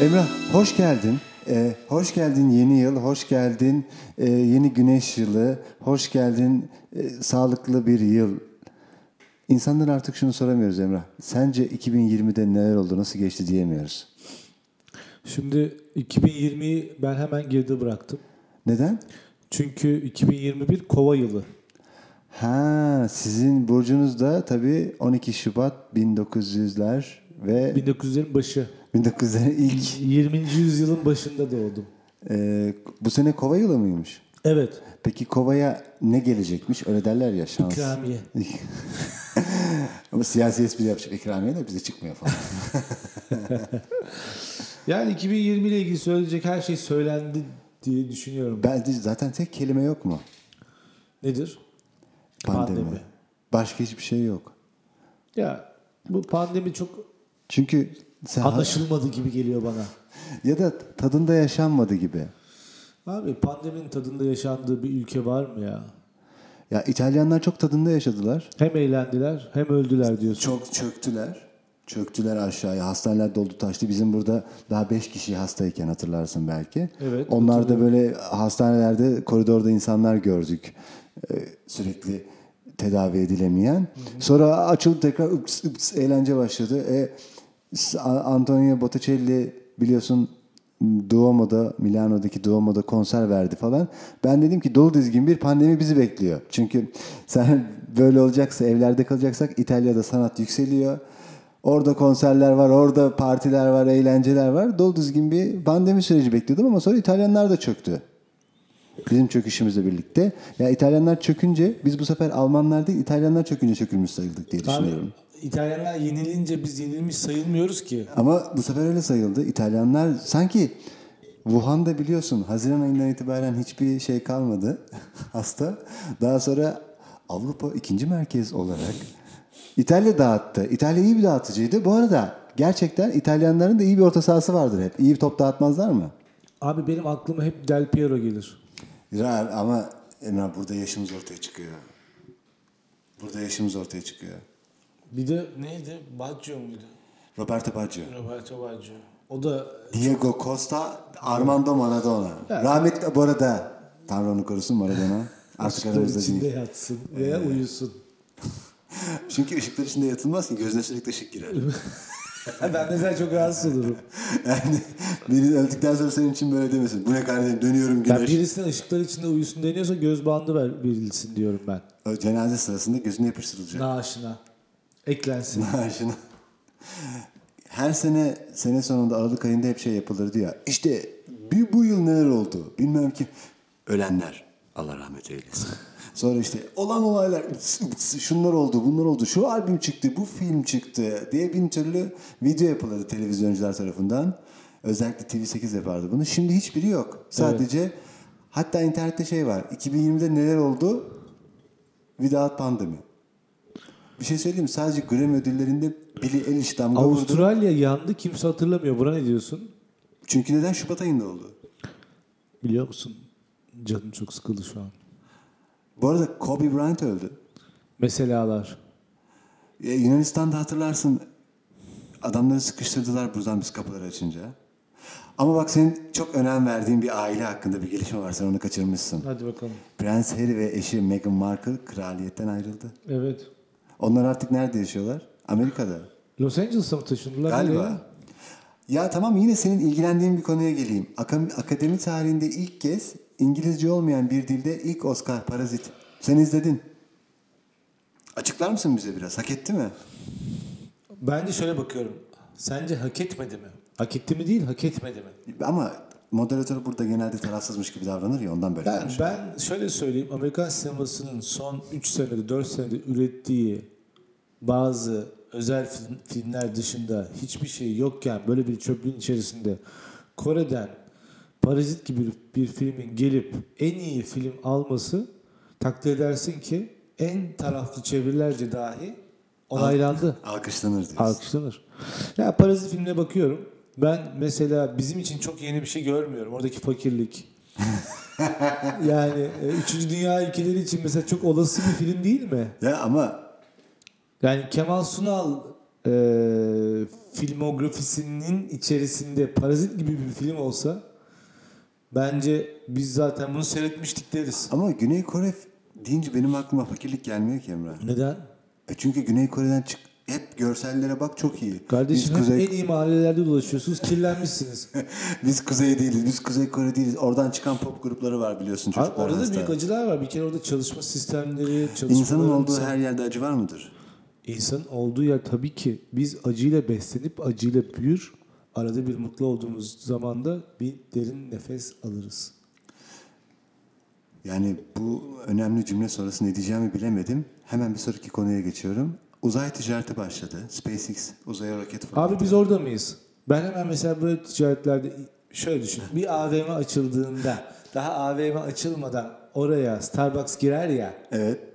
Emrah hoş geldin. Ee, hoş geldin yeni yıl, hoş geldin e, yeni güneş yılı, hoş geldin e, sağlıklı bir yıl. İnsanlar artık şunu soramıyoruz Emrah. Sence 2020'de neler oldu, nasıl geçti diyemiyoruz. Şimdi 2020'yi ben hemen geride bıraktım. Neden? Çünkü 2021 kova yılı. Ha, sizin burcunuz da tabii 12 Şubat 1900'ler ve 1900'lerin başı. 1900'lerin ilk. 20. yüzyılın başında doğdum. Ee, bu sene kova yılı mıymış? Evet. Peki kovaya ne gelecekmiş? Öyle derler ya şans. İkramiye. Ama siyasi espri yapacak ikramiye de bize çıkmıyor falan. Yani 2020 ile ilgili söyleyecek her şey söylendi diye düşünüyorum. Ben de zaten tek kelime yok mu? Nedir? Pandemi. Pandemi. Başka hiçbir şey yok. Ya bu pandemi çok Çünkü sen anlaşılmadı gibi geliyor bana. ya da tadında yaşanmadı gibi. Abi pandeminin tadında yaşandığı bir ülke var mı ya? Ya İtalyanlar çok tadında yaşadılar. Hem eğlendiler hem öldüler diyorsun. Çok çöktüler. Çöktüler aşağıya. Hastaneler doldu taştı. Bizim burada daha 5 kişi hastayken hatırlarsın belki. Evet, Onlar da böyle hastanelerde koridorda insanlar gördük. Ee, sürekli tedavi edilemeyen. Sonra açıldı tekrar ups, ups, eğlence başladı. E, Antonio Botticelli biliyorsun Duomo'da, Milano'daki Duomo'da konser verdi falan. Ben dedim ki dolu dizgin bir pandemi bizi bekliyor. Çünkü sen böyle olacaksa, evlerde kalacaksak İtalya'da sanat yükseliyor. Orada konserler var, orada partiler var, eğlenceler var. Dolu dizgin bir pandemi süreci bekliyordum ama sonra İtalyanlar da çöktü. Bizim çöküşümüzle birlikte. Ya İtalyanlar çökünce biz bu sefer Almanlar değil İtalyanlar çökünce çökülmüş sayıldık diye Abi düşünüyorum. İtalyanlar yenilince biz yenilmiş sayılmıyoruz ki. Ama bu sefer öyle sayıldı. İtalyanlar sanki Wuhan'da biliyorsun Haziran ayından itibaren hiçbir şey kalmadı hasta. Daha sonra Avrupa ikinci merkez olarak İtalya dağıttı. İtalya iyi bir dağıtıcıydı. Bu arada gerçekten İtalyanların da iyi bir orta sahası vardır hep. İyi bir top dağıtmazlar mı? Abi benim aklıma hep Del Piero gelir. Güzel ama Emrah burada yaşımız ortaya çıkıyor. Burada yaşımız ortaya çıkıyor. Bir de neydi? Baggio muydu? Roberto Baggio. Roberto Baggio. O da Diego Costa, Armando Maradona. Rahmetli bu arada Tanrı onu korusun Maradona. Artık aramızda içinde değil. yatsın veya uyusun. Çünkü ışıklar içinde yatılmaz ki gözüne sürekli ışık girer. ben mesela çok rahatsız olurum. yani biri öldükten sonra senin için böyle demesin. Bu ne kardeşim dönüyorum Ben güneş. birisinin ışıklar içinde uyusun deniyorsa göz bandı ver, verilsin diyorum ben. O Cenaze sırasında gözüne yapıştırılacak. Naaşına. Eklensin. Maaşını. Her sene sene sonunda Aralık ayında hep şey yapılırdı ya. İşte bir bu yıl neler oldu? Bilmem ki. Ölenler. Allah rahmet eylesin. Sonra işte olan olaylar şunlar oldu, bunlar oldu. Şu albüm çıktı, bu film çıktı diye bin türlü video yapılırdı televizyoncular tarafından. Özellikle TV8 yapardı bunu. Şimdi hiçbiri yok. Sadece hatta internette şey var. 2020'de neler oldu? Without pandemi. Bir şey söyleyeyim? Sadece Grammy ödüllerinde Billie Eilish damga vurdu. Avustralya yandı kimse hatırlamıyor. Buna ne diyorsun? Çünkü neden? Şubat ayında oldu. Biliyor musun? Canım çok sıkıldı şu an. Bu arada Kobe Bryant öldü. Meselalar. Ya Yunanistan'da hatırlarsın adamları sıkıştırdılar buradan biz kapıları açınca. Ama bak senin çok önem verdiğin bir aile hakkında bir gelişme var. Sen onu kaçırmışsın. Hadi bakalım. Prens Harry ve eşi Meghan Markle kraliyetten ayrıldı. Evet. Onlar artık nerede yaşıyorlar? Amerika'da. Los Angeles'a mı taşındılar? Galiba. Nereye? Ya tamam yine senin ilgilendiğin bir konuya geleyim. Akademi tarihinde ilk kez İngilizce olmayan bir dilde ilk Oscar Parazit. Sen izledin. Açıklar mısın bize biraz? Hak etti mi? Bence şöyle bakıyorum. Sence hak etmedi mi? Hak etti mi değil, hak etmedi mi? Ama moderatör burada genelde tarafsızmış gibi davranır ya ondan böyle Ben, konuşuyor. ben şöyle söyleyeyim. Amerikan sinemasının son 3 senede 4 senede ürettiği bazı özel film- filmler dışında hiçbir şey yokken böyle bir çöplüğün içerisinde Kore'den Parazit gibi bir, filmin gelip en iyi film alması takdir edersin ki en taraflı çevirilerce dahi onaylandı. Alkışlanır diyorsun. Alkışlanır. Ya Parazit filmine bakıyorum. Ben mesela bizim için çok yeni bir şey görmüyorum. Oradaki fakirlik. yani e, Üçüncü Dünya ülkeleri için mesela çok olası bir film değil mi? Ya ama Yani Kemal Sunal e, filmografisinin içerisinde Parazit gibi bir film olsa bence biz zaten bunu seyretmiştik deriz. Ama Güney Kore deyince benim aklıma fakirlik gelmiyor ki Emrah. Neden? E çünkü Güney Kore'den çık hep görsellere bak çok iyi. Kardeşim biz kuzey en iyi mahallelerde dolaşıyorsunuz. Kirlenmişsiniz. biz kuzey değiliz. Biz Kuzey Kore değiliz. Oradan çıkan pop grupları var biliyorsun Abi çocuklar. orada da hasta. büyük acılar var. Bir kere orada çalışma sistemleri, çalışma İnsanın olduğu her yerde acı var mıdır? İnsanın olduğu yer tabii ki biz acıyla beslenip acıyla büyür. Arada bir mutlu olduğumuz zaman da bir derin nefes alırız. Yani bu önemli cümle sonrası ne diyeceğimi bilemedim. Hemen bir sonraki konuya geçiyorum. Uzay ticareti başladı. SpaceX uzaya roket fırlattı. Abi biz orada mıyız? Ben hemen mesela böyle ticaretlerde şöyle düşün. Bir AVM açıldığında daha AVM açılmadan oraya Starbucks girer ya Evet.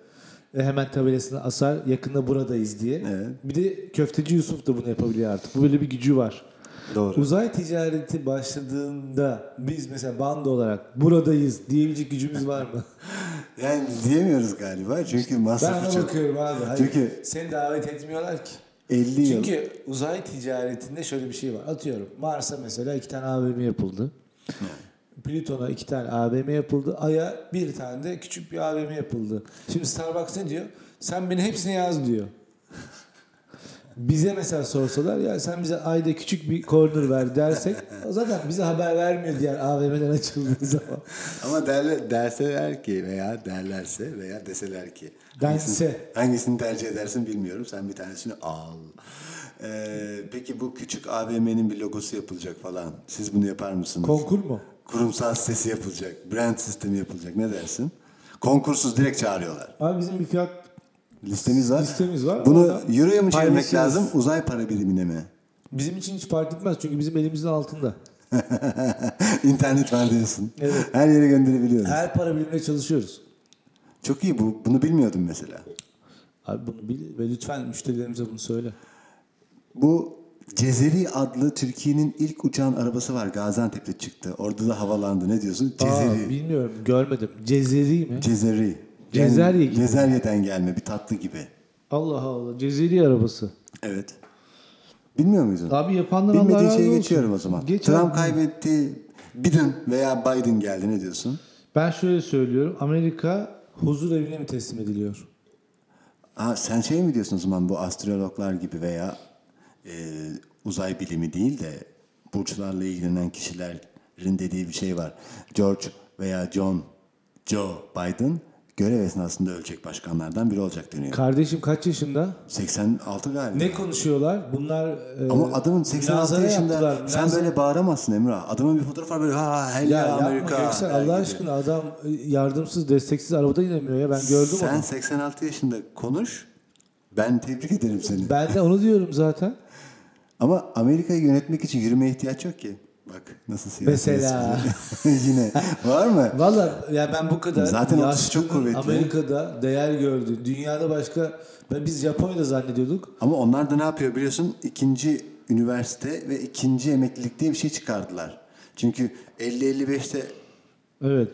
Hemen tabelasını asar yakında buradayız diye. Evet. Bir de köfteci Yusuf da bunu yapabiliyor artık. Bu böyle bir gücü var. Doğru. Uzay ticareti başladığında biz mesela bando olarak buradayız diyebilecek gücümüz var mı? Yani diyemiyoruz galiba çünkü ben masrafı ona çok. bakıyorum abi. Hayır, Çünkü- seni davet etmiyorlar ki. 50 yıl. Çünkü uzay ticaretinde şöyle bir şey var. Atıyorum Mars'a mesela iki tane AVM yapıldı. Plüton'a iki tane AVM yapıldı. Ay'a bir tane de küçük bir AVM yapıldı. Şimdi Starbucks ne diyor? Sen beni hepsini yaz diyor. Bize mesela sorsalar ya sen bize ayda küçük bir corner ver dersek zaten bize haber vermiyor diğer AVM'den açıldığı zaman. Ama derler, derseler ki veya derlerse veya deseler ki. Dense. Hangisini, hangisini tercih edersin bilmiyorum. Sen bir tanesini al. Ee, peki bu küçük AVM'nin bir logosu yapılacak falan. Siz bunu yapar mısınız? Konkur mu? Kurumsal sitesi yapılacak. Brand sistemi yapılacak. Ne dersin? Konkursuz direkt çağırıyorlar. Abi bizim bir fiyat Listemiz var. Listemiz var. Bunu euroya mı çevirmek lazım? Uzay para birimine mi? bizim için hiç fark etmez çünkü bizim elimizin altında. İnternet var diyorsun. Evet. Her yere gönderebiliyoruz. Her para birimine çalışıyoruz. Çok iyi bu. Bunu bilmiyordum mesela. Abi bunu bil ve lütfen müşterilerimize bunu söyle. Bu Cezeri adlı Türkiye'nin ilk uçağın arabası var. Gaziantep'te çıktı. Orada da havalandı. Ne diyorsun? Cezeri. Aa, bilmiyorum görmedim. Cezeri mi? Cezeri. Cezerye gibi. Cezerye'den gelme bir tatlı gibi. Allah Allah. Cezeri arabası. Evet. Bilmiyor muydun? Abi yapandan Allah razı olsun. geçiyorum o zaman. Geç Trump abi. kaybetti. Biden veya Biden geldi. Ne diyorsun? Ben şöyle söylüyorum. Amerika huzur evine mi teslim ediliyor? Ha, sen şey mi diyorsun o zaman bu astrologlar gibi veya e, uzay bilimi değil de burçlarla ilgilenen kişilerin dediği bir şey var. George veya John, Joe Biden görev esnasında ölecek başkanlardan biri olacak deniyor. Kardeşim kaç yaşında? 86 galiba. Ne konuşuyorlar? Bunlar e, Ama adamın 86 münazara yaşında yaptılar. sen Münazara- böyle bağıramazsın Emrah. Adamın bir fotoğrafı var böyle ha hello ya yapma Amerika. Der Allah gibi. aşkına adam e, yardımsız desteksiz arabada inemiyor ya ben gördüm Sen onu. 86 yaşında konuş. Ben tebrik ederim seni. Ben de onu diyorum zaten. Ama Amerika'yı yönetmek için yürümeye ihtiyaç yok ki. Bak nasıl siyasi Mesela. Yine var mı? Valla ya ben bu kadar Zaten o yaşlının çok kuvvetli. Amerika'da değer gördü. Dünyada başka ben biz Japonya'da zannediyorduk. Ama onlar da ne yapıyor biliyorsun? İkinci üniversite ve ikinci emeklilik diye bir şey çıkardılar. Çünkü 50-55'te Evet.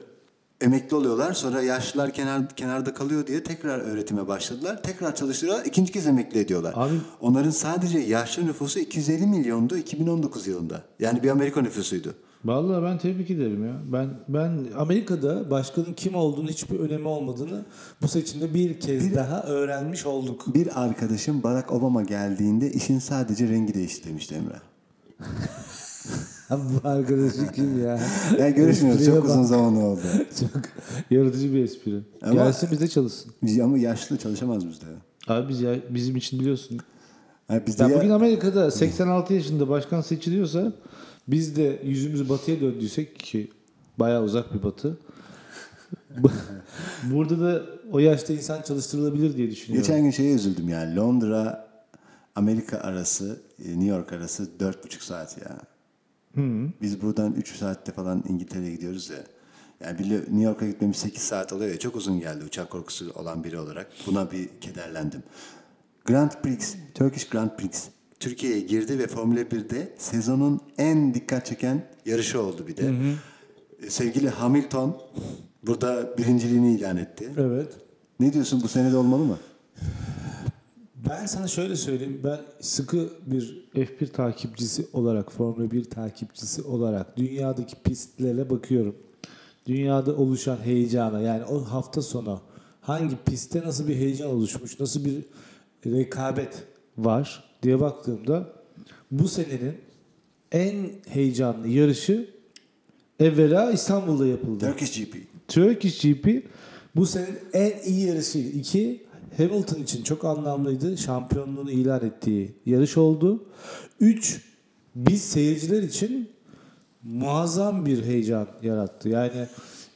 Emekli oluyorlar. Sonra yaşlılar kenar, kenarda kalıyor diye tekrar öğretime başladılar. Tekrar çalıştırıyorlar. ikinci kez emekli ediyorlar. Abi- Onların sadece yaşlı nüfusu 250 milyondu 2019 yılında. Yani bir Amerika nüfusuydu. Vallahi ben tebrik ederim ya. Ben ben Amerika'da başkanın kim olduğunu hiçbir önemi olmadığını bu seçimde bir kez daha öğrenmiş olduk. Bir arkadaşım Barack Obama geldiğinde işin sadece rengi değişti demişti Emre. bu arkadaşı kim ya? Ya görüşmüyoruz Espriye çok uzun bak. zaman oldu. Çok yaratıcı bir espri. Ama- Gelsin bizde çalışsın. Ama yaşlı çalışamaz bizde. Abi biz ya, bizim için biliyorsun. Ha, bizde Ya ya- bugün Amerika'da 86 yaşında başkan seçiliyorsa biz de yüzümüzü batıya döndüysek ki bayağı uzak bir batı. Burada da o yaşta insan çalıştırılabilir diye düşünüyorum. Geçen gün şeye üzüldüm ya. Londra Amerika arası, e, New York arası dört buçuk saat ya. Biz buradan 3 saatte falan İngiltere'ye gidiyoruz ya. Yani bile New York'a gitmemiz 8 saat oluyor ya. Çok uzun geldi uçak korkusu olan biri olarak. Buna bir kederlendim. Grand Prix, Turkish Grand Prix Türkiye'ye girdi ve Formula 1'de sezonun en dikkat çeken yarışı oldu bir de. E, Sevgili Hamilton burada birinciliğini ilan etti. Evet. Ne diyorsun bu sene de olmalı mı? Ben sana şöyle söyleyeyim. Ben sıkı bir F1 takipçisi olarak, Formula 1 takipçisi olarak dünyadaki pistlere bakıyorum. Dünyada oluşan heyecana yani o hafta sonu hangi pistte nasıl bir heyecan oluşmuş, nasıl bir rekabet var diye baktığımda bu senenin en heyecanlı yarışı evvela İstanbul'da yapıldı. Turkish GP. Turkish GP bu senenin en iyi yarışıydı. İki, Hamilton için çok anlamlıydı. Şampiyonluğunu ilan ettiği yarış oldu. Üç, biz seyirciler için muazzam bir heyecan yarattı. Yani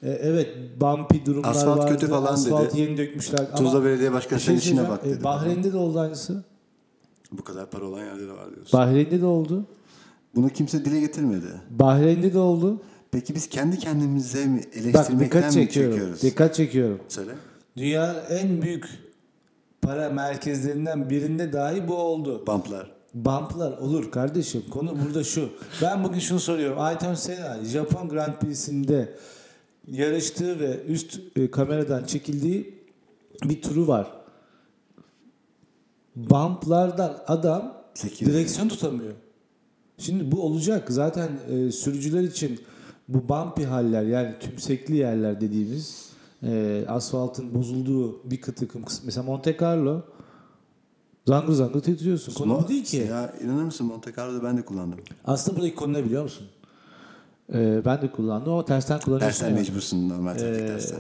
e, evet bumpy durumlar Asfalt vardı. kötü falan Asfalt dedi. yeni dökmüşler. Tuzla Ama Belediye Başkanı bir sen şey işine bak dedi. E, Bahreyn'de de oldu aynısı. Bu kadar para olan yerde de var diyorsun. Bahreyn'de de oldu. Bunu kimse dile getirmedi. Bahreyn'de de oldu. Peki biz kendi kendimize mi Bak eleştirmekten dikkat mi çekiyorum. çekiyoruz? Dikkat çekiyorum. Söyle. Dünyanın en büyük para merkezlerinden birinde dahi bu oldu. Bumplar. Bumplar olur kardeşim. Konu burada şu. Ben bugün şunu soruyorum. Ayton Senna Japon Grand Prix'sinde yarıştığı ve üst e, kameradan çekildiği bir turu var. Bumplardan adam Sekiyor. direksiyon tutamıyor. Şimdi bu olacak. Zaten e, sürücüler için bu bumpy haller yani tümsekli yerler dediğimiz e, asfaltın bozulduğu bir takım kısım. Mesela Monte Carlo zangır zangır titriyorsun. Konu bu değil ki. Ya inanır mısın Monte Carlo'da ben de kullandım. Aslında buradaki konu ne biliyor musun? Ee, ben de kullandım ama tersten kullanıyorsun. Dersten ya. mecbursun normal trafik Ee, dersten.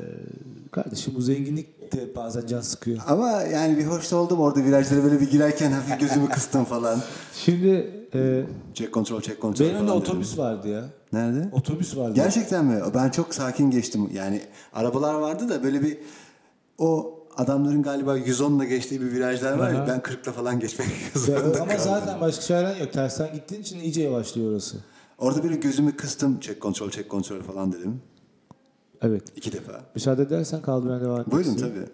kardeşim bu zenginlik de bazen can sıkıyor. Ama yani bir hoş da oldum orada virajlara böyle bir girerken hafif gözümü kıstım falan. Şimdi e, Check kontrol, check kontrol benim önümde falan dedim. otobüs vardı ya. Nerede? Otobüs vardı. Gerçekten mi? Ben çok sakin geçtim. Yani arabalar vardı da böyle bir o adamların galiba 110'la geçtiği bir virajlar var ya ben 40'la falan geçmek zorunda ama kaldım. zaten başka çaren yok. Tersten gittiğin için iyice yavaşlıyor orası. Orada böyle gözümü kıstım. Check kontrol, check kontrol falan dedim. Evet. İki defa. Müsaade edersen kaldıran devam etmek Buyurun tabii.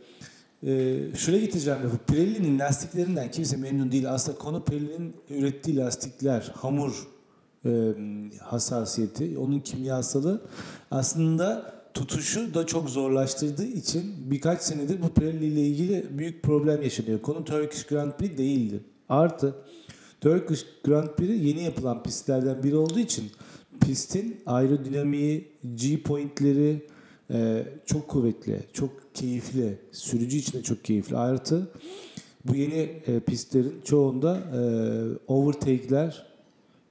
Ee, şuraya getireceğim lafı. Pirelli'nin lastiklerinden kimse memnun değil. Aslında konu Pirelli'nin ürettiği lastikler, hamur e, hassasiyeti, onun kimyasalı aslında tutuşu da çok zorlaştırdığı için birkaç senedir bu Pirelli ile ilgili büyük problem yaşanıyor. Konu Turkish Grand Prix değildi. Artı Turkish Grand Prix yeni yapılan pistlerden biri olduğu için pistin aerodinamiği, G-pointleri e, çok kuvvetli, çok keyifli. Sürücü için de çok keyifli. Artı bu yeni e, pistlerin çoğunda e, overtake'ler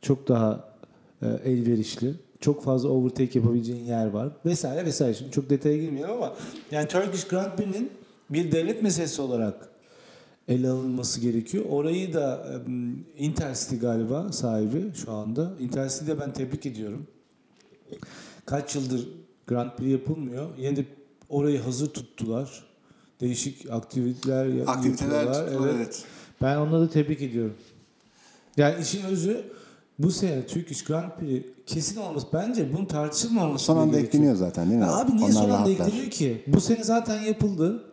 çok daha e, elverişli. Çok fazla overtake yapabileceğin yer var. Vesaire vesaire. Şimdi çok detaya girmeyelim ama yani Turkish Grand Prix'nin bir devlet meselesi olarak ele alınması gerekiyor. Orayı da em, Intercity galiba sahibi şu anda. Intercity'de ben tebrik ediyorum. Kaç yıldır Grand Prix yapılmıyor. Yine de orayı hazır tuttular. Değişik aktiviteler Aktiviteler yapıyorlar. tuttular, evet. Ben onları da tebrik ediyorum. Yani işin özü bu sene Turkish Grand Prix kesin olması bence bunun tartışılmaması Son anda ekleniyor zaten değil mi? Ya abi niye Onlar son anda ekleniyor ki? Bu sene zaten yapıldı.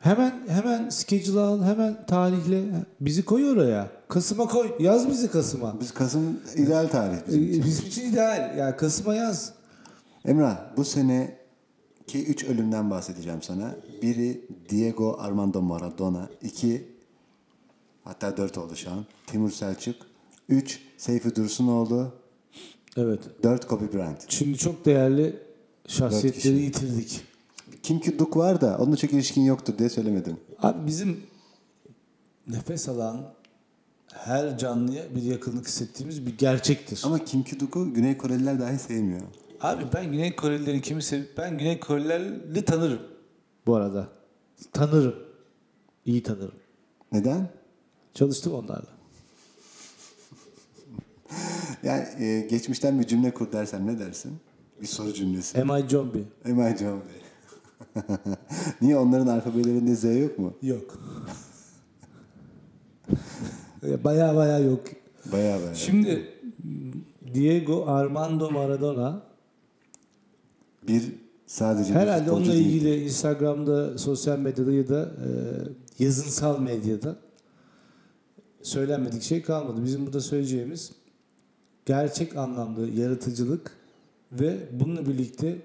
Hemen hemen schedule al, hemen tarihle bizi koy oraya. Kasım'a koy. Yaz bizi Kasım'a. Biz Kasım ideal tarih bizim için. Ee, Bizim için ideal. Ya Kasım'a yaz. Emrah bu sene ki 3 ölümden bahsedeceğim sana. Biri Diego Armando Maradona. iki hatta 4 oldu şu an. Timur Selçuk. 3 Seyfi Dursunoğlu. Evet. 4 Kobe Bryant. Şimdi çok değerli şahsiyetleri yitirdik. Kim ki Duk var da onunla çok ilişkin yoktur diye söylemedim. Abi bizim nefes alan her canlıya bir yakınlık hissettiğimiz bir gerçektir. Ama Kim ki Duk'u Güney Koreliler dahi sevmiyor. Abi ben Güney Korelileri kimi sev ben Güney Korelileri tanırım. Bu arada. Tanırım. İyi tanırım. Neden? Çalıştım onlarla. Yani e, geçmişten bir cümle kur dersen ne dersin? Bir soru cümlesi. Am I Zombie? Am I Bey? Niye onların alfabelerinde Z yok mu? Yok. baya baya yok. Bayağı bayağı. Şimdi Diego Armando Maradona Bir sadece bir herhalde futbolcu onunla değil. ilgili Instagram'da, sosyal medyada ya da e, yazınsal medyada söylenmedik şey kalmadı. Bizim burada söyleyeceğimiz gerçek anlamda yaratıcılık ve bununla birlikte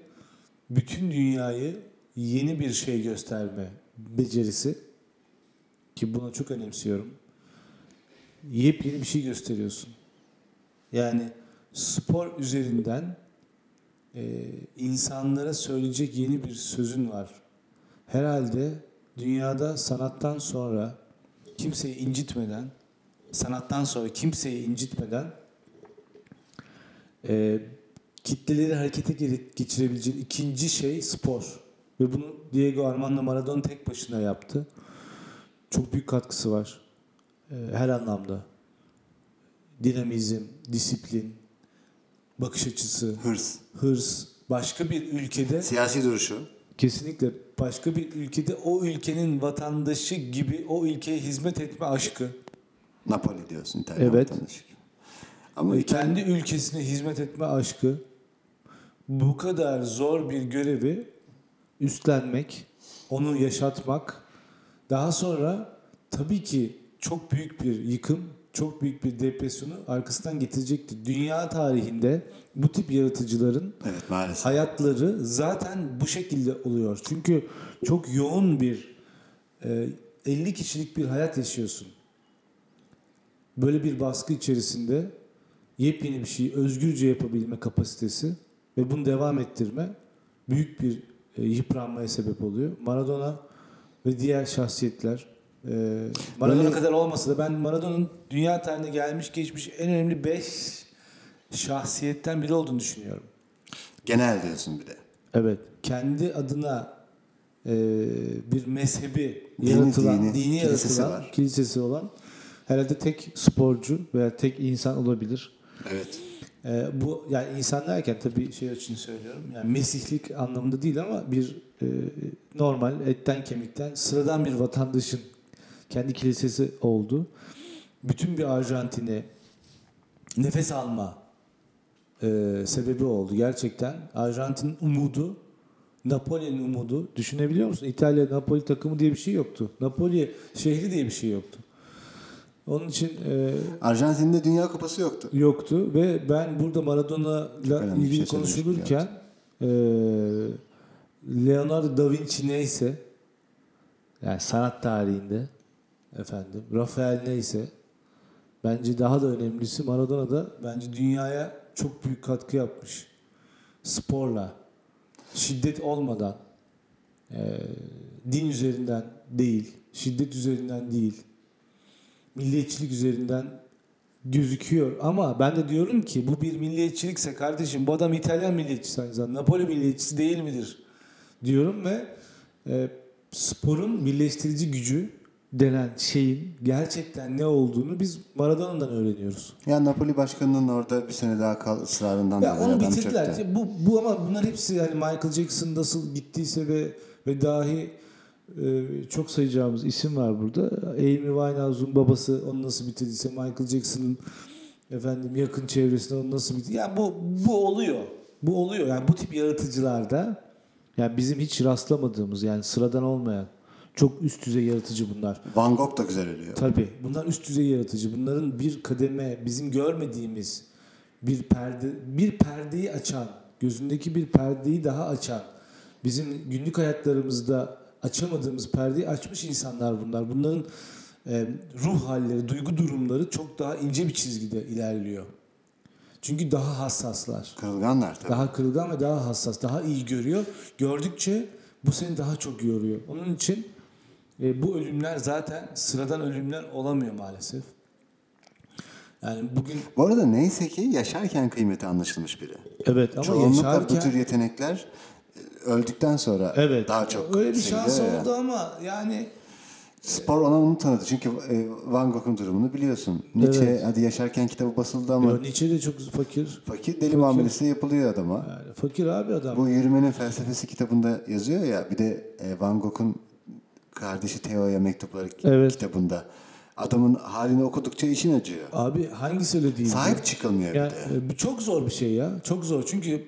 bütün dünyayı yeni bir şey gösterme becerisi ki buna çok önemsiyorum. Yepyeni bir şey gösteriyorsun. Yani spor üzerinden e, insanlara söyleyecek yeni bir sözün var. Herhalde dünyada sanattan sonra kimseyi incitmeden, sanattan sonra kimseyi incitmeden e, kitleleri harekete ge- geçirebileceğin ikinci şey spor. Ve bunu Diego Armando Maradona tek başına yaptı. Çok büyük katkısı var. E, her anlamda. Dinamizm, disiplin, bakış açısı, Hırs. hırs. Başka bir ülkede Siyasi duruşu. kesinlikle başka bir ülkede o ülkenin vatandaşı gibi o ülkeye hizmet etme aşkı. Napoli diyorsun İtalyan Evet. vatandaşı. Ama İtalyan- kendi ülkesine hizmet etme aşkı bu kadar zor bir görevi üstlenmek, onu yaşatmak, daha sonra tabii ki çok büyük bir yıkım, çok büyük bir depresyonu arkasından getirecektir. Dünya tarihinde bu tip yaratıcıların Evet maalesef. hayatları zaten bu şekilde oluyor. Çünkü çok yoğun bir e, 50 kişilik bir hayat yaşıyorsun. Böyle bir baskı içerisinde yepyeni bir şeyi özgürce yapabilme kapasitesi ve bunu devam ettirme büyük bir e, yıpranmaya sebep oluyor. Maradona ve diğer şahsiyetler e, Maradona Böyle- kadar olmasa da ben Maradona'nın dünya tarihine gelmiş geçmiş en önemli 5 şahsiyetten biri olduğunu düşünüyorum. Genel diyorsun bir de. Evet. Kendi adına e, bir mezhebi Dini, yaratılan, dini, dini, kilisesi yaratılan, var. kilisesi olan herhalde tek sporcu veya tek insan olabilir. Evet. E, bu yani insan derken tabii şey için söylüyorum. Yani mesihlik anlamında değil ama bir e, normal etten kemikten sıradan bir vatandaşın kendi kilisesi oldu. Bütün bir Arjantin'e nefes alma e, sebebi oldu gerçekten. Arjantin'in umudu, Napoli'nin umudu. Düşünebiliyor musun? İtalya Napoli takımı diye bir şey yoktu. Napoli şehri diye bir şey yoktu. Onun için e, Arjantin'de Dünya Kupası yoktu. yoktu ve ben burada Maradona'la ilgili şey konuşulurken e, Leonardo da Vinci neyse yani sanat tarihinde efendim Rafael neyse bence daha da önemlisi Maradona da bence dünyaya çok büyük katkı yapmış. Sporla şiddet olmadan e, din üzerinden değil, şiddet üzerinden değil, milliyetçilik üzerinden gözüküyor. Ama ben de diyorum ki bu bir milliyetçilikse kardeşim bu adam İtalyan milliyetçisi aynı zamanda. Napoli milliyetçisi değil midir? Diyorum ve e, sporun birleştirici gücü denen şeyin gerçekten ne olduğunu biz Maradona'dan öğreniyoruz. Ya Napoli başkanının orada bir sene daha kal ısrarından Ya onu bitirdiler. çöktü. Bu, bu ama bunlar hepsi yani Michael Jackson nasıl gittiyse ve ve dahi e, çok sayacağımız isim var burada. Amy Winehouse'un babası onu nasıl bitirdiyse Michael Jackson'ın efendim yakın çevresinde onu nasıl bitirdi. Yani bu bu oluyor. Bu oluyor. Yani bu tip yaratıcılarda yani bizim hiç rastlamadığımız yani sıradan olmayan çok üst düzey yaratıcı bunlar. Van Gogh da güzel ölüyor. Tabii. Bunlar üst düzey yaratıcı. Bunların bir kademe, bizim görmediğimiz bir perde, bir perdeyi açan, gözündeki bir perdeyi daha açan, bizim günlük hayatlarımızda açamadığımız perdeyi açmış insanlar bunlar. Bunların e, ruh halleri, duygu durumları çok daha ince bir çizgide ilerliyor. Çünkü daha hassaslar. Kırılganlar tabii. Daha kırılgan ve daha hassas, daha iyi görüyor. Gördükçe bu seni daha çok yoruyor. Onun için e, bu ölümler zaten sıradan ölümler olamıyor maalesef. Yani bugün Bu arada neyse ki yaşarken kıymeti anlaşılmış biri. evet ama Çoğunlukla yaşarken bu tür yetenekler e, öldükten sonra evet daha çok öyle bir şans ya. oldu ama yani Spor ona onu tanıdı. Çünkü e, Van Gogh'un durumunu biliyorsun. Nietzsche Evet. hadi yaşarken kitabı basıldı ama ya Nietzsche de çok fakir. fakir deli muamelesi yapılıyor adama. Yani fakir abi adam. Bu yürümenin felsefesi kitabında yazıyor ya bir de e, Van Gogh'un kardeşi Theo'ya mektupları Evet. kitabında. Adamın halini okudukça için acıyor. Abi hangisi öyle değil? Sahip çıkılmıyor Yani bir de. e, çok zor bir şey ya. Çok zor. Çünkü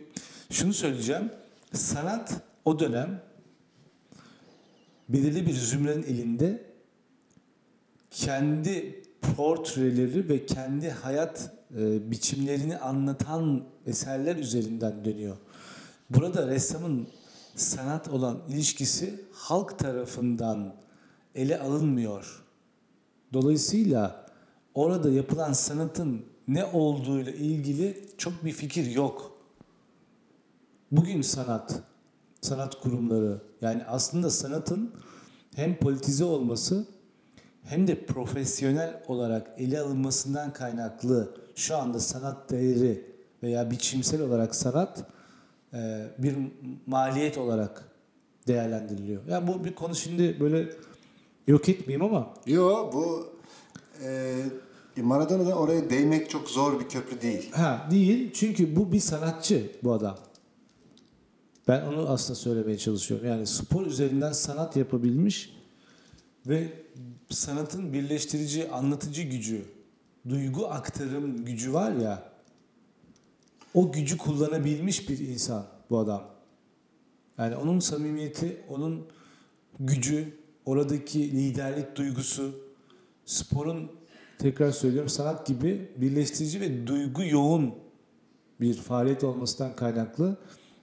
şunu söyleyeceğim. Sanat o dönem belirli bir zümrenin elinde kendi portreleri ve kendi hayat e, biçimlerini anlatan eserler üzerinden dönüyor. Burada ressamın sanat olan ilişkisi halk tarafından ele alınmıyor. Dolayısıyla orada yapılan sanatın ne olduğuyla ilgili çok bir fikir yok. Bugün sanat, sanat kurumları yani aslında sanatın hem politize olması hem de profesyonel olarak ele alınmasından kaynaklı şu anda sanat değeri veya biçimsel olarak sanat bir maliyet olarak değerlendiriliyor. Yani bu bir konu şimdi böyle yok etmeyeyim ama Yo bu e, Maradona'da oraya değmek çok zor bir köprü değil. ha değil çünkü bu bir sanatçı bu adam. Ben onu aslında söylemeye çalışıyorum. Yani spor üzerinden sanat yapabilmiş ve sanatın birleştirici, anlatıcı gücü, duygu aktarım gücü var ya o gücü kullanabilmiş bir insan bu adam. Yani onun samimiyeti, onun gücü, oradaki liderlik duygusu, sporun tekrar söylüyorum sanat gibi birleştirici ve duygu yoğun bir faaliyet olmasından kaynaklı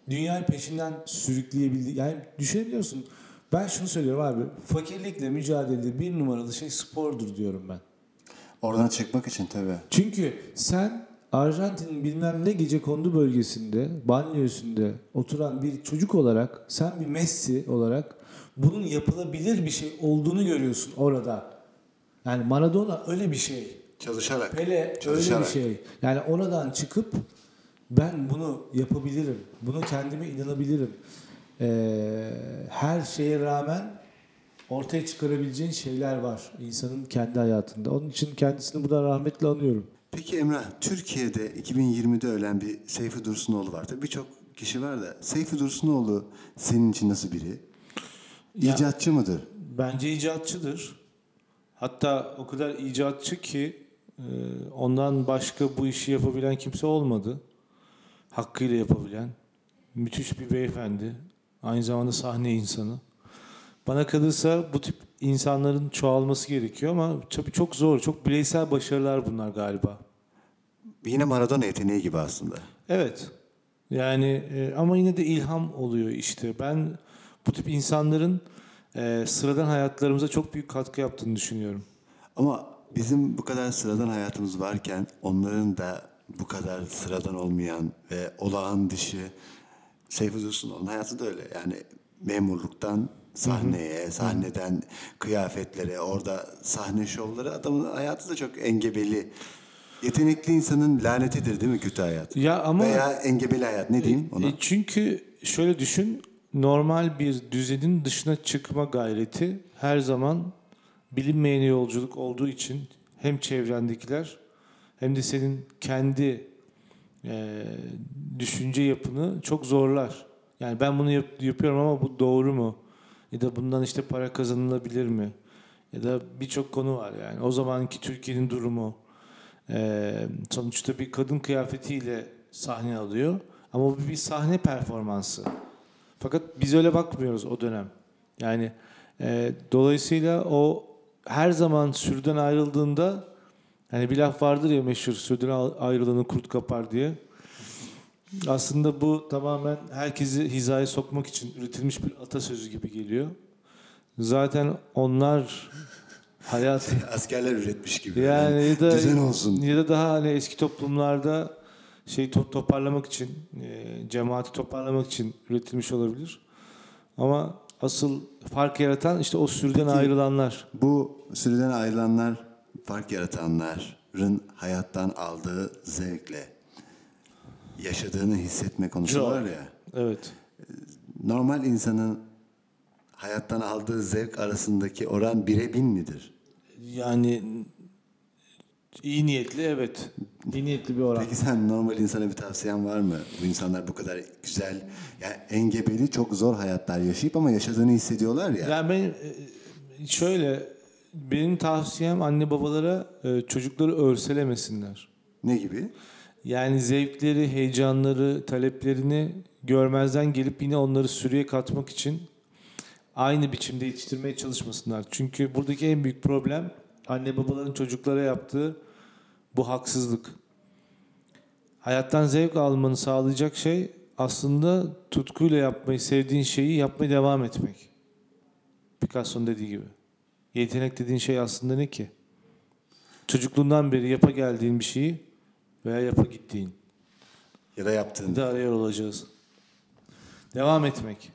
dünyayı peşinden sürükleyebildi. Yani düşünebiliyor musun? Ben şunu söylüyorum abi. Fakirlikle mücadelede bir numaralı şey spordur diyorum ben. Oradan çıkmak için tabii. Çünkü sen Arjantin'in bilmem ne gece kondu bölgesinde, banliyosunda oturan bir çocuk olarak, sen bir Messi olarak bunun yapılabilir bir şey olduğunu görüyorsun orada. Yani Maradona öyle bir şey. Çalışarak. Pele öyle bir Çalışarak. şey. Yani oradan çıkıp ben bunu yapabilirim. Bunu kendime inanabilirim. Ee, her şeye rağmen ortaya çıkarabileceğin şeyler var insanın kendi hayatında. Onun için kendisini buradan rahmetle anıyorum. Peki Emrah, Türkiye'de 2020'de ölen bir Seyfi Dursunoğlu var. Tabii birçok kişi var da Seyfi Dursunoğlu senin için nasıl biri? Ya- İcatçı mıdır? Bence icatçıdır. Hatta o kadar icatçı ki e, ondan başka bu işi yapabilen kimse olmadı. Hakkıyla yapabilen. Müthiş bir beyefendi. Aynı zamanda sahne insanı. Bana kalırsa bu tip insanların çoğalması gerekiyor ama tabii çok zor. Çok bireysel başarılar bunlar galiba. Yine Maradona yeteneği gibi aslında. Evet. Yani e, ama yine de ilham oluyor işte. Ben bu tip insanların e, sıradan hayatlarımıza çok büyük katkı yaptığını düşünüyorum. Ama bizim bu kadar sıradan hayatımız varken onların da bu kadar sıradan olmayan ve olağan dışı Seyfi Dursunoğlu'nun hayatı da öyle. Yani memurluktan sahneye, sahneden kıyafetlere, orada sahne şovları adamın hayatı da çok engebeli. Yetenekli insanın lanetidir değil mi kötü hayat? Ya ama Veya engebeli hayat ne diyeyim ona? E, çünkü şöyle düşün, normal bir düzenin dışına çıkma gayreti her zaman bilinmeyen yolculuk olduğu için hem çevrendekiler hem de senin kendi e, düşünce yapını çok zorlar. Yani ben bunu yap- yapıyorum ama bu doğru mu? Ya da bundan işte para kazanılabilir mi? Ya da birçok konu var yani. O zamanki Türkiye'nin durumu. Sonuçta bir kadın kıyafetiyle sahne alıyor. Ama bu bir sahne performansı. Fakat biz öyle bakmıyoruz o dönem. Yani e, dolayısıyla o her zaman sürüden ayrıldığında hani bir laf vardır ya meşhur sürüden ayrılanı kurt kapar diye. Aslında bu tamamen herkesi hizaya sokmak için üretilmiş bir atasözü gibi geliyor. Zaten onlar hayat Askerler üretmiş gibi. yani ya da Düzen olsun. ya da daha hani eski toplumlarda şey to- toparlamak için, e, cemaati toparlamak için üretilmiş olabilir. Ama asıl fark yaratan işte o sürüden ayrılanlar. Bu sürüden ayrılanlar, fark yaratanların hayattan aldığı zevkle yaşadığını hissetme konusu var ya. Evet. Normal insanın hayattan aldığı zevk arasındaki oran bire bin midir? Yani iyi niyetli evet. İyi niyetli bir oran. Peki sen normal insana bir tavsiyen var mı? Bu insanlar bu kadar güzel, yani engebeli çok zor hayatlar yaşayıp ama yaşadığını hissediyorlar ya. Yani ben e, şöyle benim tavsiyem anne babalara e, çocukları örselemesinler. Ne gibi? Yani zevkleri, heyecanları, taleplerini görmezden gelip yine onları sürüye katmak için aynı biçimde yetiştirmeye çalışmasınlar. Çünkü buradaki en büyük problem anne babaların çocuklara yaptığı bu haksızlık. Hayattan zevk almanı sağlayacak şey aslında tutkuyla yapmayı, sevdiğin şeyi yapmaya devam etmek. Picasso'nun dediği gibi. Yetenek dediğin şey aslında ne ki? çocukluğundan beri yapa geldiğin bir şeyi veya yapa gittiğin. Ya da yaptığın. De arıyor olacağız. Devam etmek.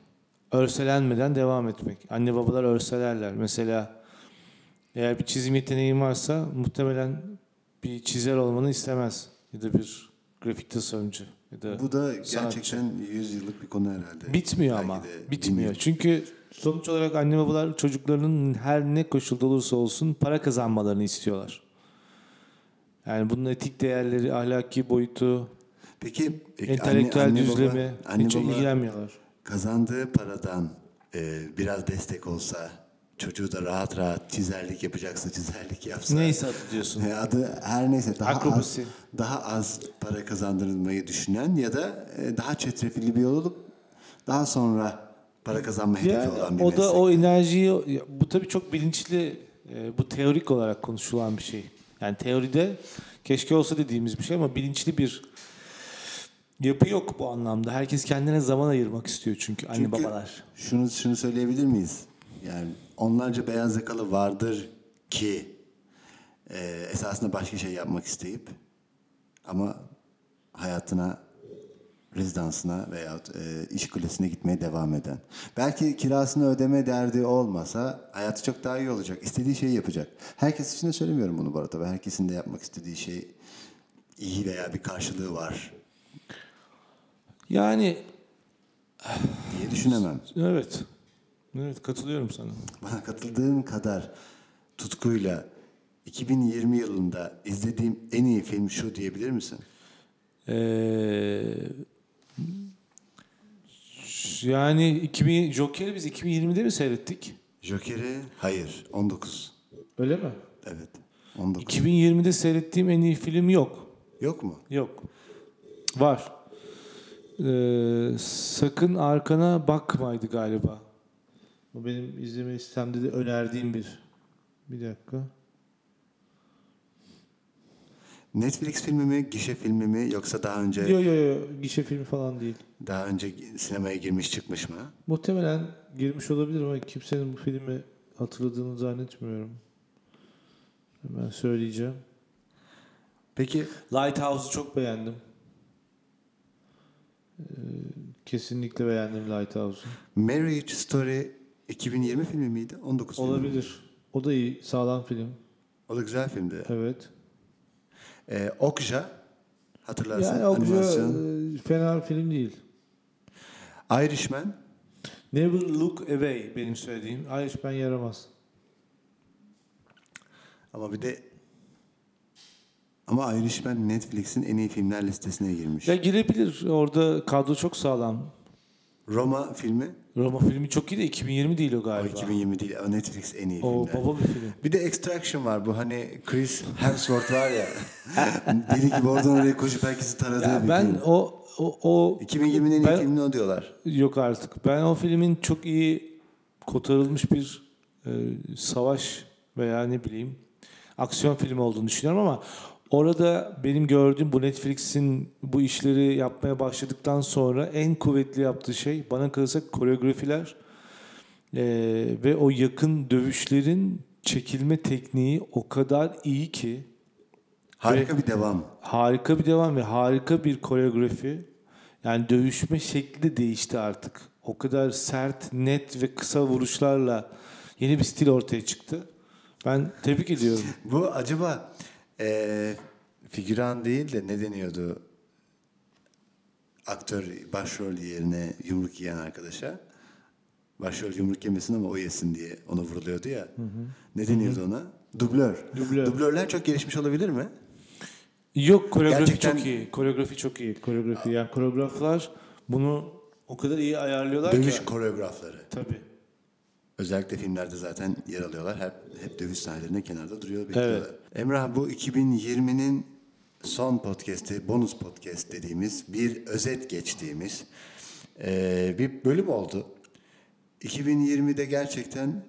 Örselenmeden devam etmek. Anne babalar örselerler. Mesela eğer bir çizim yeteneğin varsa muhtemelen bir çizer olmanı istemez. Ya da bir grafik tasarımcı. Ya da Bu da sanatçı. gerçekten 100 yıllık bir konu herhalde. Bitmiyor Belki ama. Bitmiyor. bilmiyorum. Çünkü sonuç olarak anne babalar çocuklarının her ne koşulda olursa olsun para kazanmalarını istiyorlar. Yani bunun etik değerleri, ahlaki boyutu, Peki e, entelektüel anne- anne düzlemi baba, anne hiç baba ilgilenmiyorlar. kazandığı paradan e, biraz destek olsa çocuğu da rahat rahat çizerlik yapacaksa çizerlik yapsa. Neyse adı diyorsun. E, Adı her neyse daha Akrobasi. az, daha az para kazandırılmayı düşünen ya da e, daha çetrefilli bir yol olup daha sonra para kazanma hedefi Yani olan bir o da meslek. o enerjiyi bu tabii çok bilinçli e, bu teorik olarak konuşulan bir şey. Yani teoride keşke olsa dediğimiz bir şey ama bilinçli bir yapı yok bu anlamda. Herkes kendine zaman ayırmak istiyor çünkü anne Çünkü babalar. Şunu şunu söyleyebilir miyiz? Yani onlarca beyaz yakalı vardır ki e, esasında başka şey yapmak isteyip ama hayatına rezidansına veya e, iş kulesine gitmeye devam eden. Belki kirasını ödeme derdi olmasa hayatı çok daha iyi olacak. İstediği şeyi yapacak. Herkes için de söylemiyorum bunu bu arada. Herkesin de yapmak istediği şey iyi veya bir karşılığı var Yani diye düşünemem. evet. Evet katılıyorum sana. Bana katıldığın kadar tutkuyla 2020 yılında izlediğim en iyi film şu diyebilir misin? Ee, yani 2000 Joker'i biz 2020'de mi seyrettik? Joker'i hayır 19. Öyle mi? Evet 19. 2020'de seyrettiğim en iyi film yok. Yok mu? Yok. Var. Ee, sakın arkana bakmaydı galiba. Bu benim izleme listemde de önerdiğim bir. Bir dakika. Netflix filmi mi, gişe filmi mi yoksa daha önce Yo yo yo gişe filmi falan değil. daha önce sinemaya girmiş çıkmış mı? Muhtemelen girmiş olabilir ama kimsenin bu filmi hatırladığını zannetmiyorum. Hemen söyleyeceğim. Peki Lighthouse'u çok beğendim. Ee, kesinlikle beğendim Lighthouse'u. Marriage Story 2020 filmi miydi? 19 filmi. Olabilir. O da iyi. Sağlam film. O da güzel filmdi. Evet. Ee, Okja hatırlarsın Yani o animasyon. e, fena film değil. Irishman Never Look Away benim söylediğim. Irishman yaramaz. ama bir de ama Irishman Netflix'in en iyi filmler listesine girmiş. Ya girebilir. Orada kadro çok sağlam. Roma filmi Roma filmi çok iyi de 2020 değil o o galiba. 2020 değil. O Netflix en iyi O filmler. baba bir film. Bir de Extraction var bu hani Chris Hemsworth var ya. deli gibi oradan oraya koşup herkesi taradığı Ya bir ben film. o o, o 2020'nin en iyi Ben- filmi o diyorlar. Yok artık. Ben o filmin çok iyi kotarılmış bir e, savaş veya ne bileyim aksiyon filmi olduğunu düşünüyorum ama orada benim gördüğüm bu Netflix'in bu işleri yapmaya başladıktan sonra en kuvvetli yaptığı şey bana kalırsa koreografiler e, ve o yakın dövüşlerin çekilme tekniği o kadar iyi ki Harika bir devam. harika bir devam ve harika bir koreografi. Yani dövüşme şekli de değişti artık. O kadar sert, net ve kısa vuruşlarla yeni bir stil ortaya çıktı. Ben tebrik ediyorum. Bu acaba eee figüran değil de ne deniyordu? Aktör başrol yerine yumruk yiyen arkadaşa. Başrol yumruk yemesin ama o yesin diye ona vuruluyordu ya. Ne deniyordu ona? Dublör. Dublör. Dublörler çok gelişmiş olabilir mi? Yok koreografi Gerçekten- çok iyi. Koreografi çok iyi. Koreografi yani koreograflar bunu o kadar iyi ayarlıyorlar Dövüş ki. koreografları. Tabii. Özellikle filmlerde zaten yer alıyorlar. Hep, hep dövüş sahnelerinde kenarda duruyor, bekliyorlar. Emrah bu 2020'nin son podcast'i, bonus podcast dediğimiz bir özet geçtiğimiz eee, bir bölüm oldu. 2020'de gerçekten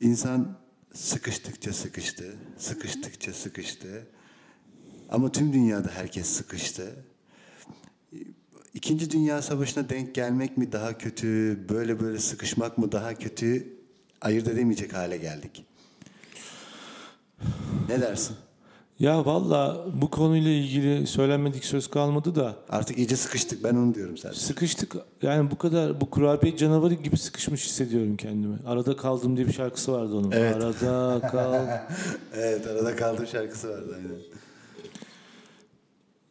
insan sıkıştıkça sıkıştı, sıkıştıkça sıkıştı. Ama tüm dünyada herkes sıkıştı. İkinci Dünya Savaşı'na denk gelmek mi daha kötü, böyle böyle sıkışmak mı daha kötü ayırt edemeyecek hale geldik. Ne dersin? Ya valla bu konuyla ilgili söylenmedik söz kalmadı da Artık iyice sıkıştık ben onu diyorum zaten. sıkıştık. Yani bu kadar bu kurabiye canavarı gibi sıkışmış hissediyorum kendimi. Arada kaldım diye bir şarkısı vardı onun. Evet. Arada kal. evet arada kaldım şarkısı vardı aynen.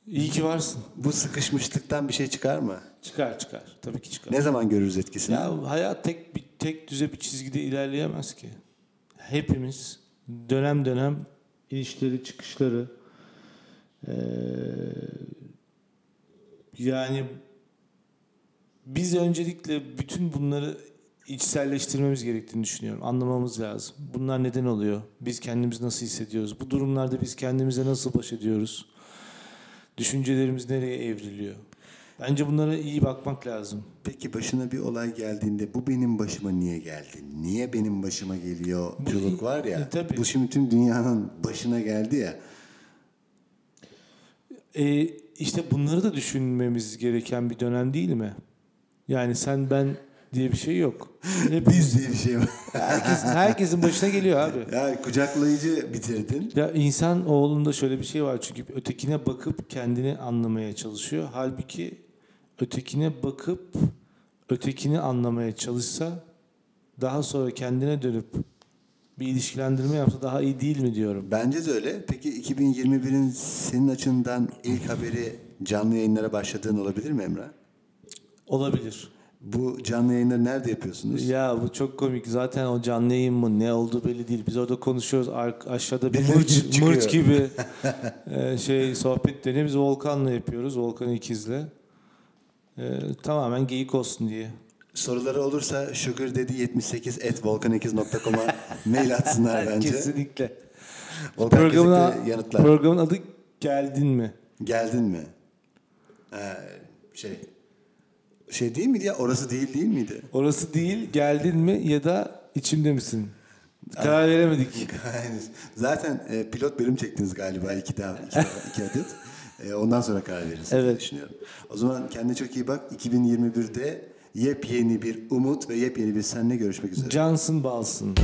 İyi ki varsın. Bu sıkışmışlıktan bir şey çıkar mı? Çıkar çıkar. Tabii ki çıkar. Ne zaman görürüz etkisini? Ya hayat tek bir tek düze bir çizgide ilerleyemez ki. Hepimiz dönem dönem inişleri çıkışları eee, yani biz öncelikle bütün bunları içselleştirmemiz gerektiğini düşünüyorum. Anlamamız lazım. Bunlar neden oluyor? Biz kendimizi nasıl hissediyoruz? Bu durumlarda biz kendimize nasıl baş ediyoruz? Düşüncelerimiz nereye evriliyor? Bence bunlara iyi bakmak lazım. Peki başına bir olay geldiğinde bu benim başıma niye geldi? Niye benim başıma geliyor? Bu- Culuk var ya. E, tabii. Bu şimdi tüm dünyanın başına geldi ya. E, işte bunları da düşünmemiz gereken bir dönem değil mi? Yani sen ben diye bir şey yok. Hep Biz diye bir şey var. herkes, herkesin başına geliyor abi. ya kucaklayıcı bitirdin. Ya insan oğlunda şöyle bir şey var çünkü ötekine bakıp kendini anlamaya çalışıyor. Halbuki ötekine bakıp ötekini anlamaya çalışsa daha sonra kendine dönüp bir ilişkilendirme yapsa daha iyi değil mi diyorum. Bence de öyle. Peki 2021'in senin açından ilk haberi canlı yayınlara başladığın olabilir mi Emrah? Olabilir. Bu canlı yayınları nerede yapıyorsunuz? Ya bu çok komik. Zaten o canlı yayın mı ne oldu belli değil. Biz orada konuşuyoruz. Ar- aşağıda bir mırç, mırç gibi e, şey sohbet dönüyor. Biz Volkan'la yapıyoruz. Volkan ikizle. E, tamamen geyik olsun diye. Soruları olursa sugardaddy78@volkan8.com'a mail atsınlar bence. Kesinlikle. Volkan kesinlikle yanıtlar. programın adı Geldin mi? Geldin mi? Ee, şey şey değil miydi ya? Orası değil değil miydi? Orası değil geldin mi ya da içimde misin? Karar veremedik. Zaten e, pilot bölüm çektiniz galiba iki daha iki, daha- iki adet. E, ondan sonra karar verirsiniz diye Evet. düşünüyorum. O zaman kendine çok iyi bak. 2021'de yepyeni bir umut ve yepyeni bir seninle görüşmek üzere. Cansın balsın.